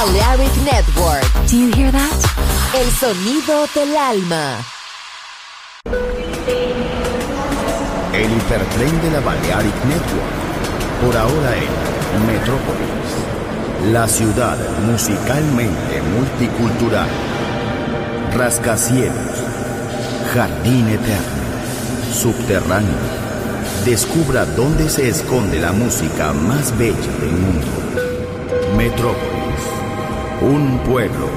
Balearic Network. Do you hear that? El sonido del alma. El hipertren de la Balearic Network. Por ahora en Metrópolis. La ciudad musicalmente multicultural. Rascacielos. Jardín eterno. Subterráneo. Descubra dónde se esconde la música más bella del mundo. Metrópolis. Un pueblo.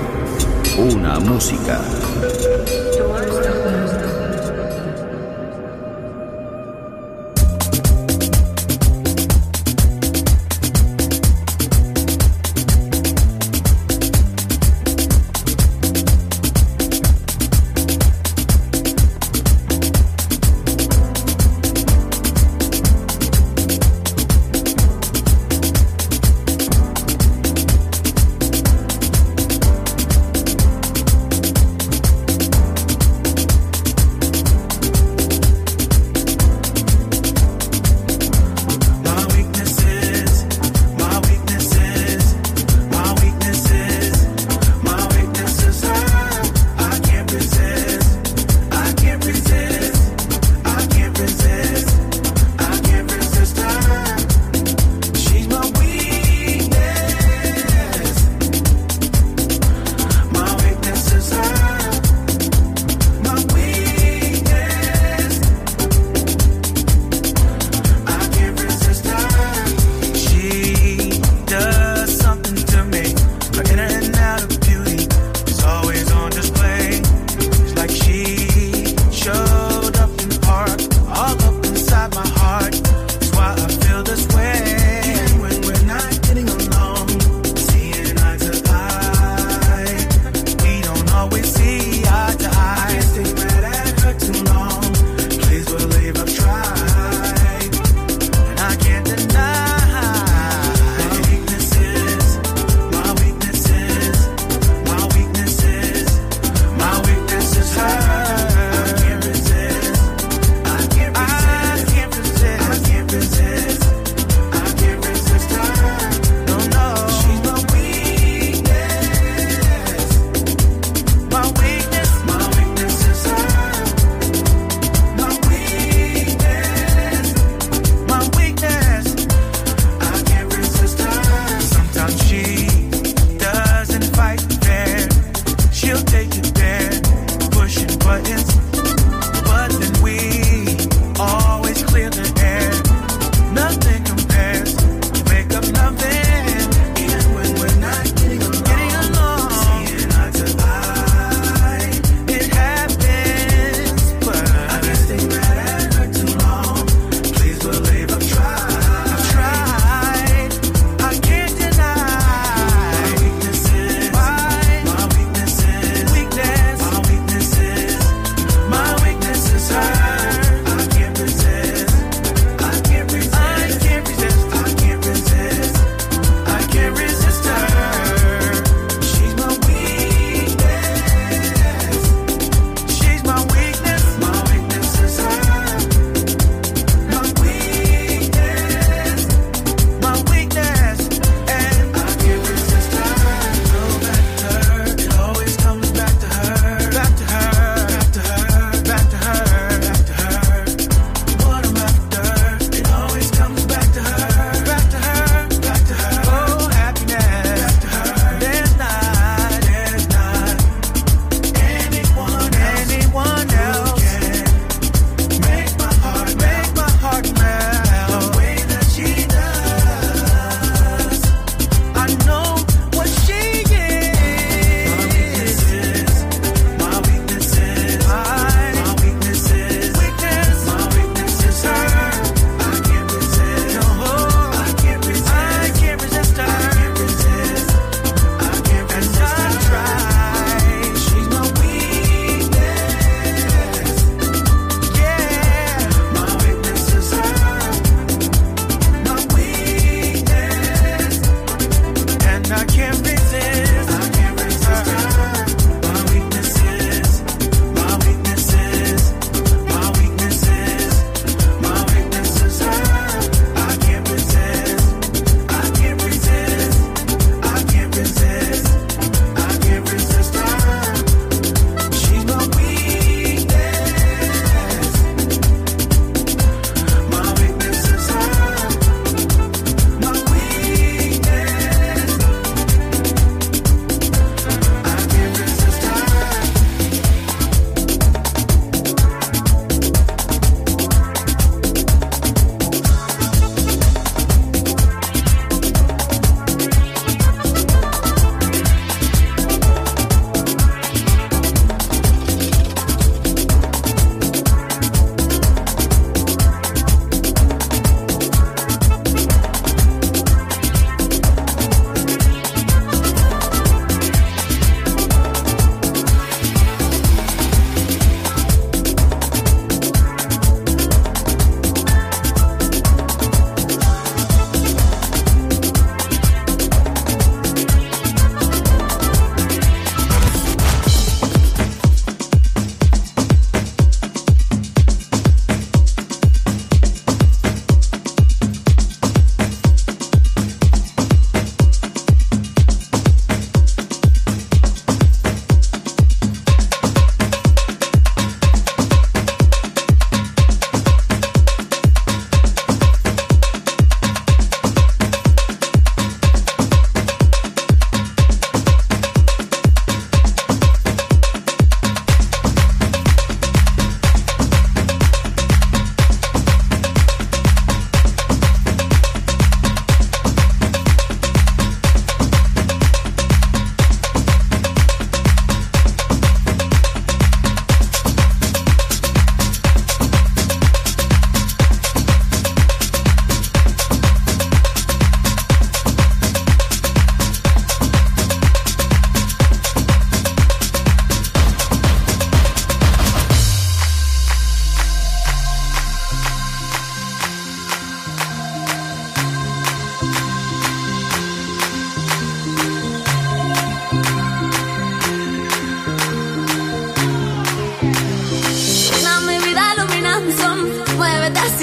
Una música.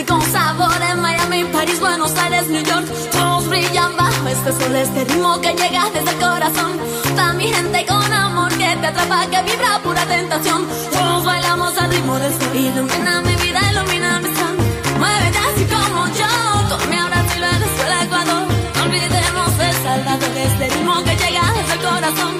Así con sabor en Miami, París, Buenos Aires, New York. Todos brillan bajo este sol, este ritmo que llega desde el corazón. Va mi gente con amor que te atrapa, que vibra pura tentación. Todos bailamos al ritmo del sol. Ilumina mi vida, ilumina mi sol. Muévete así como yo, con mi Brasil, Venezuela, Ecuador. No olvidemos el Salvador, este ritmo que llega desde el corazón.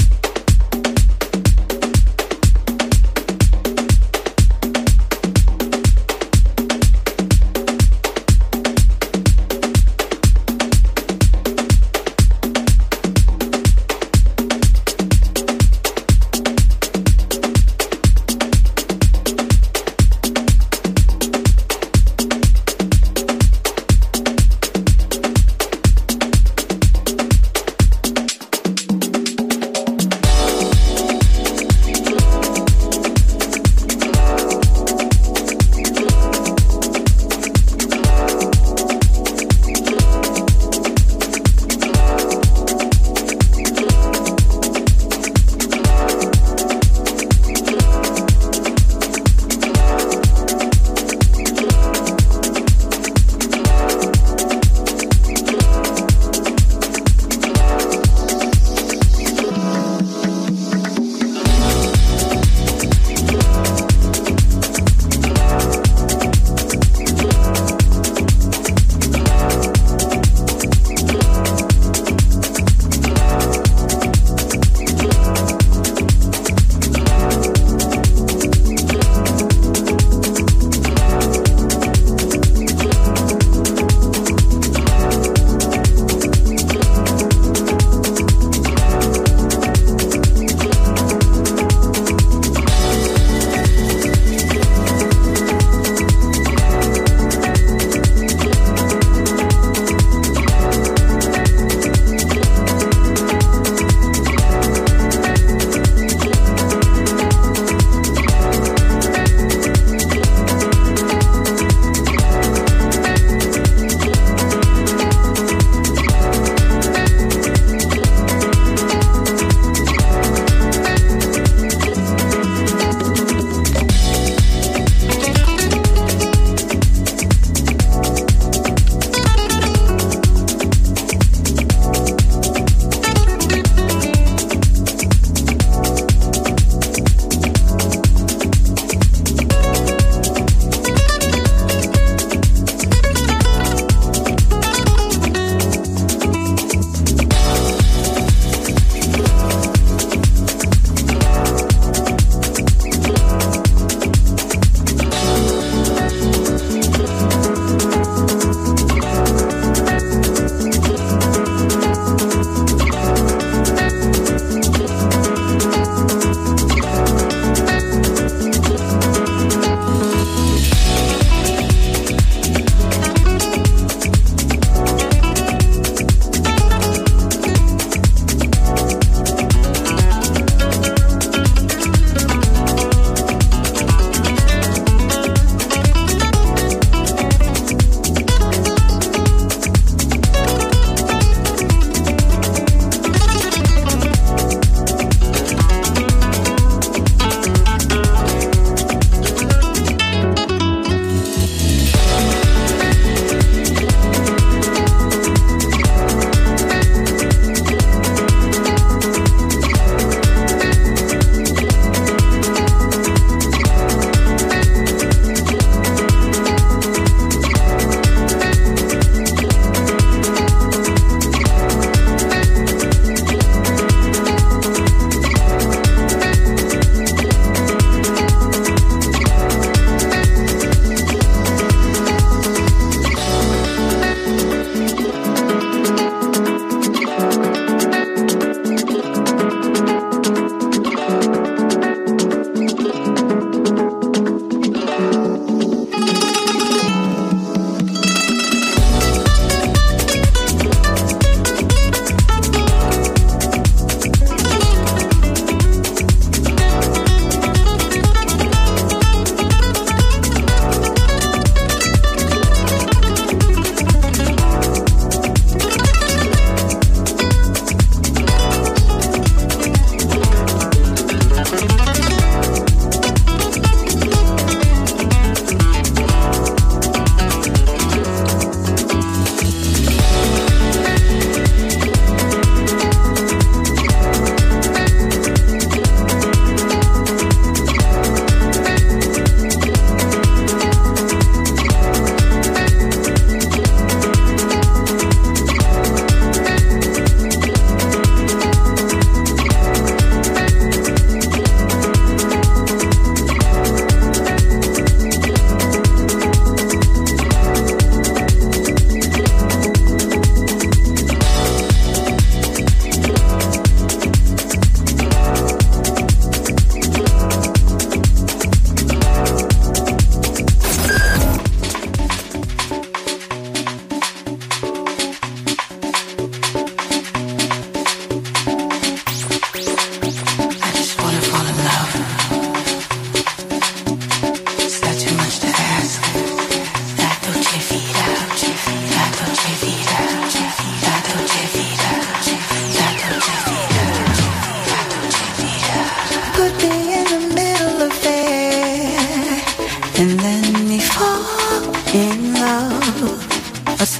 Metrópolis. Cause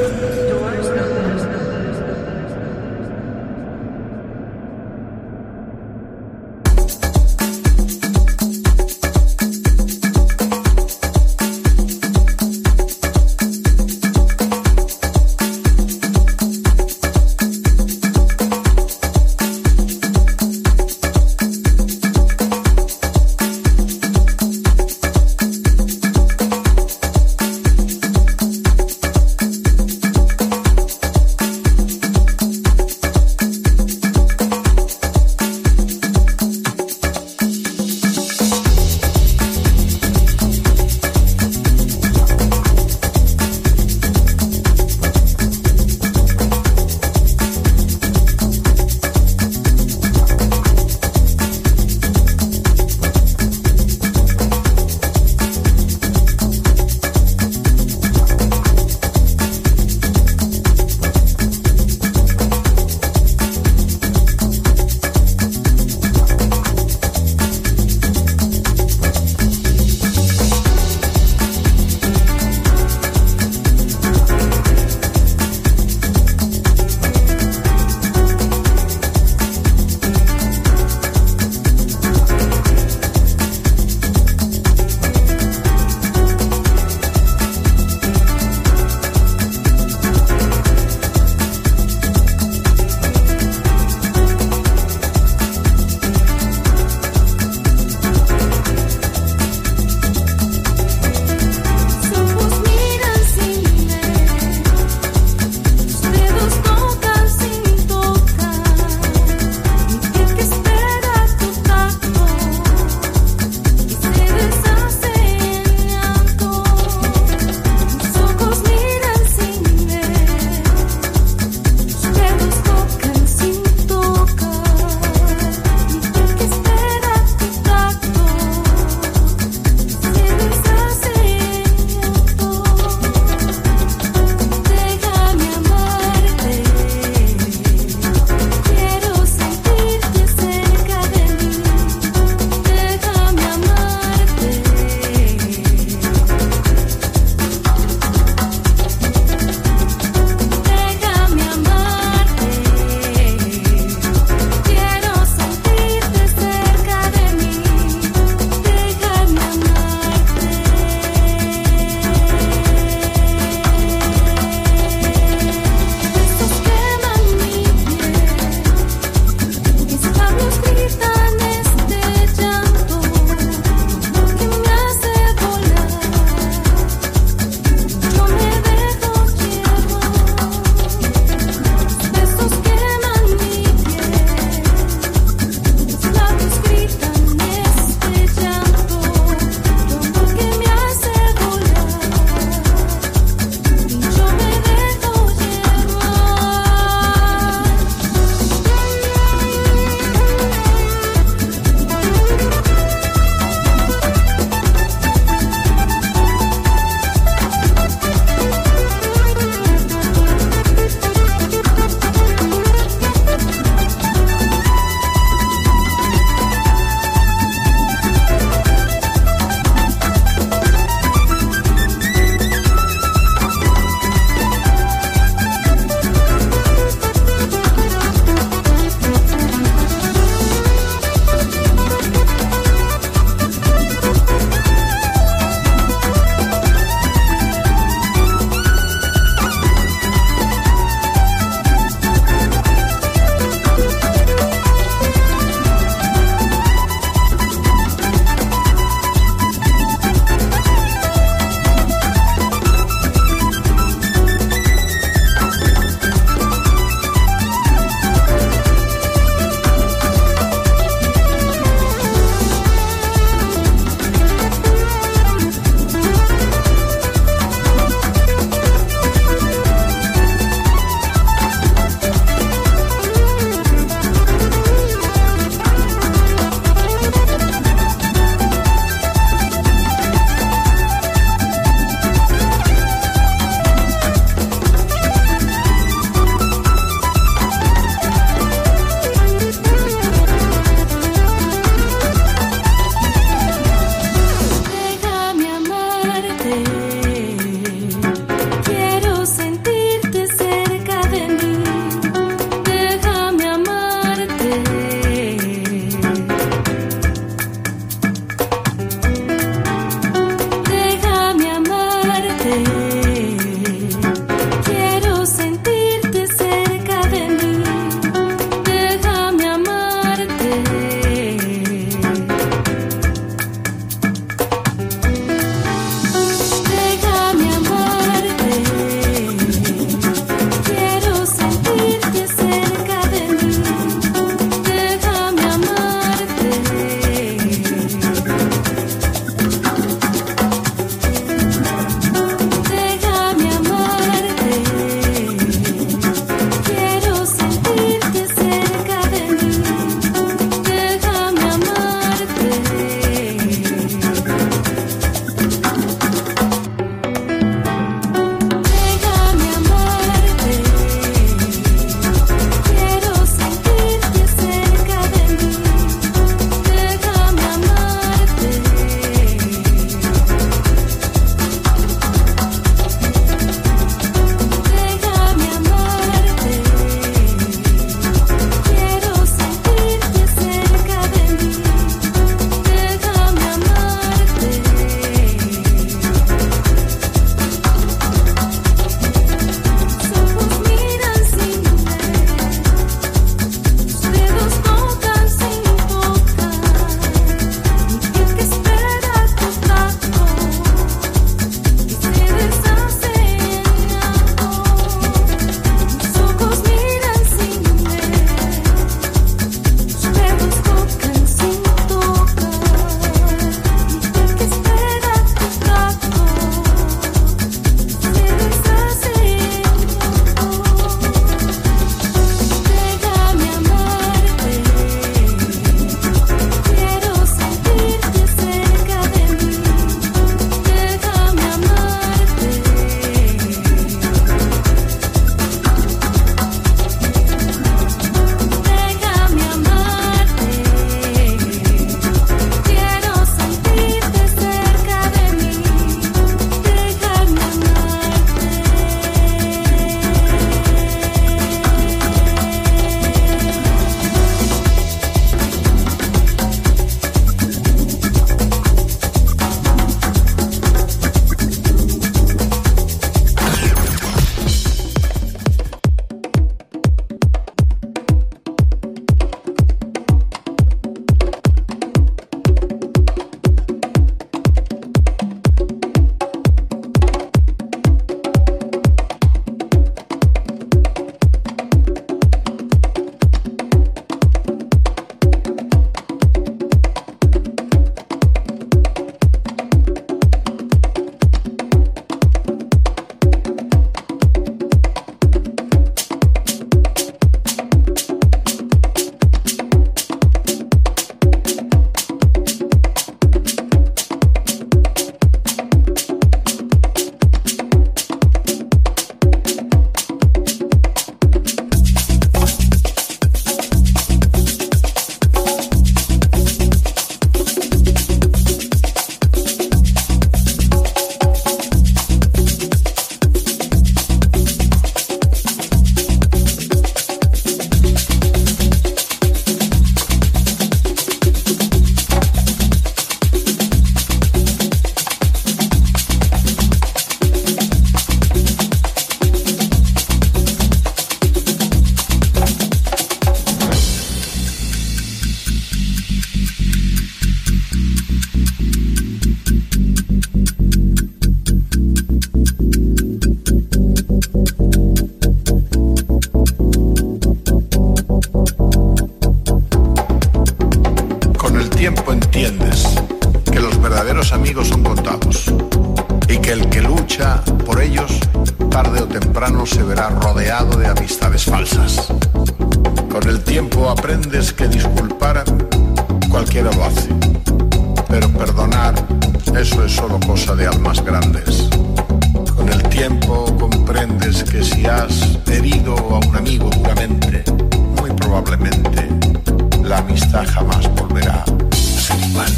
La amistad jamás volverá a ser igual.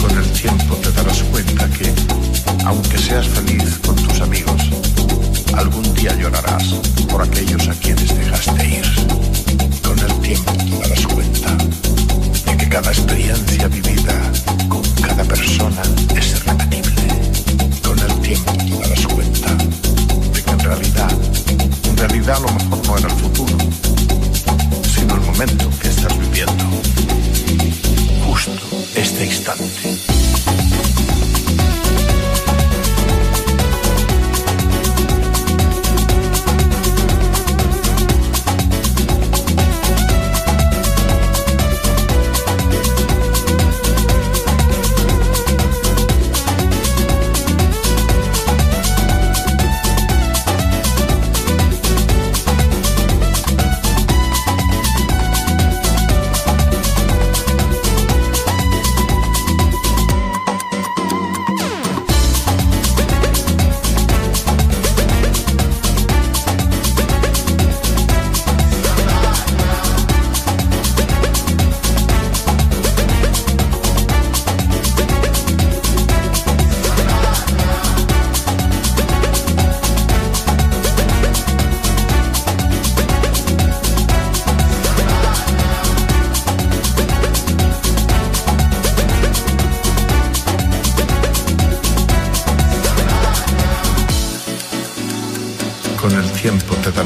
Con el tiempo te darás cuenta que, aunque seas feliz con tus amigos, algún día llorarás por aquellos a quienes dejaste ir. Con el tiempo te darás cuenta de que cada experiencia vivida con cada persona es irrepetible. Con el tiempo te darás cuenta de que en realidad, en realidad a lo mejor no era el futuro, el momento que estás viviendo. Justo este instante.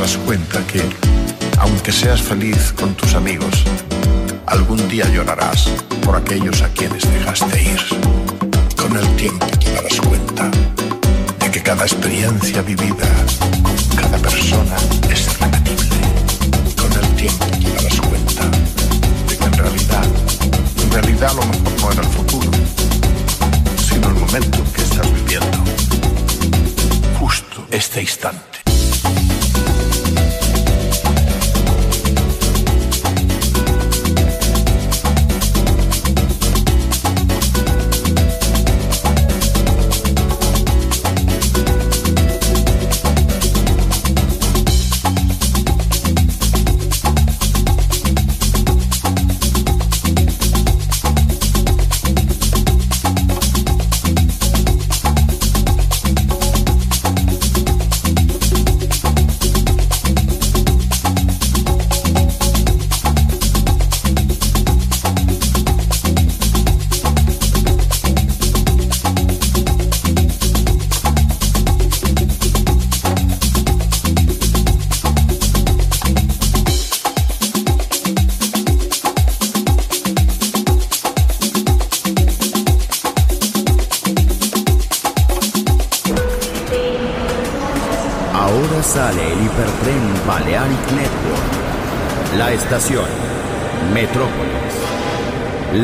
Darás cuenta que, aunque seas feliz con tus amigos, algún día llorarás por aquellos a quienes dejaste ir. Con el tiempo te darás cuenta de que cada experiencia vivida cada persona es irrepetible. Con el tiempo te darás cuenta de que en realidad, en realidad lo mejor no era el futuro, sino el momento que estás viviendo. Justo este instante.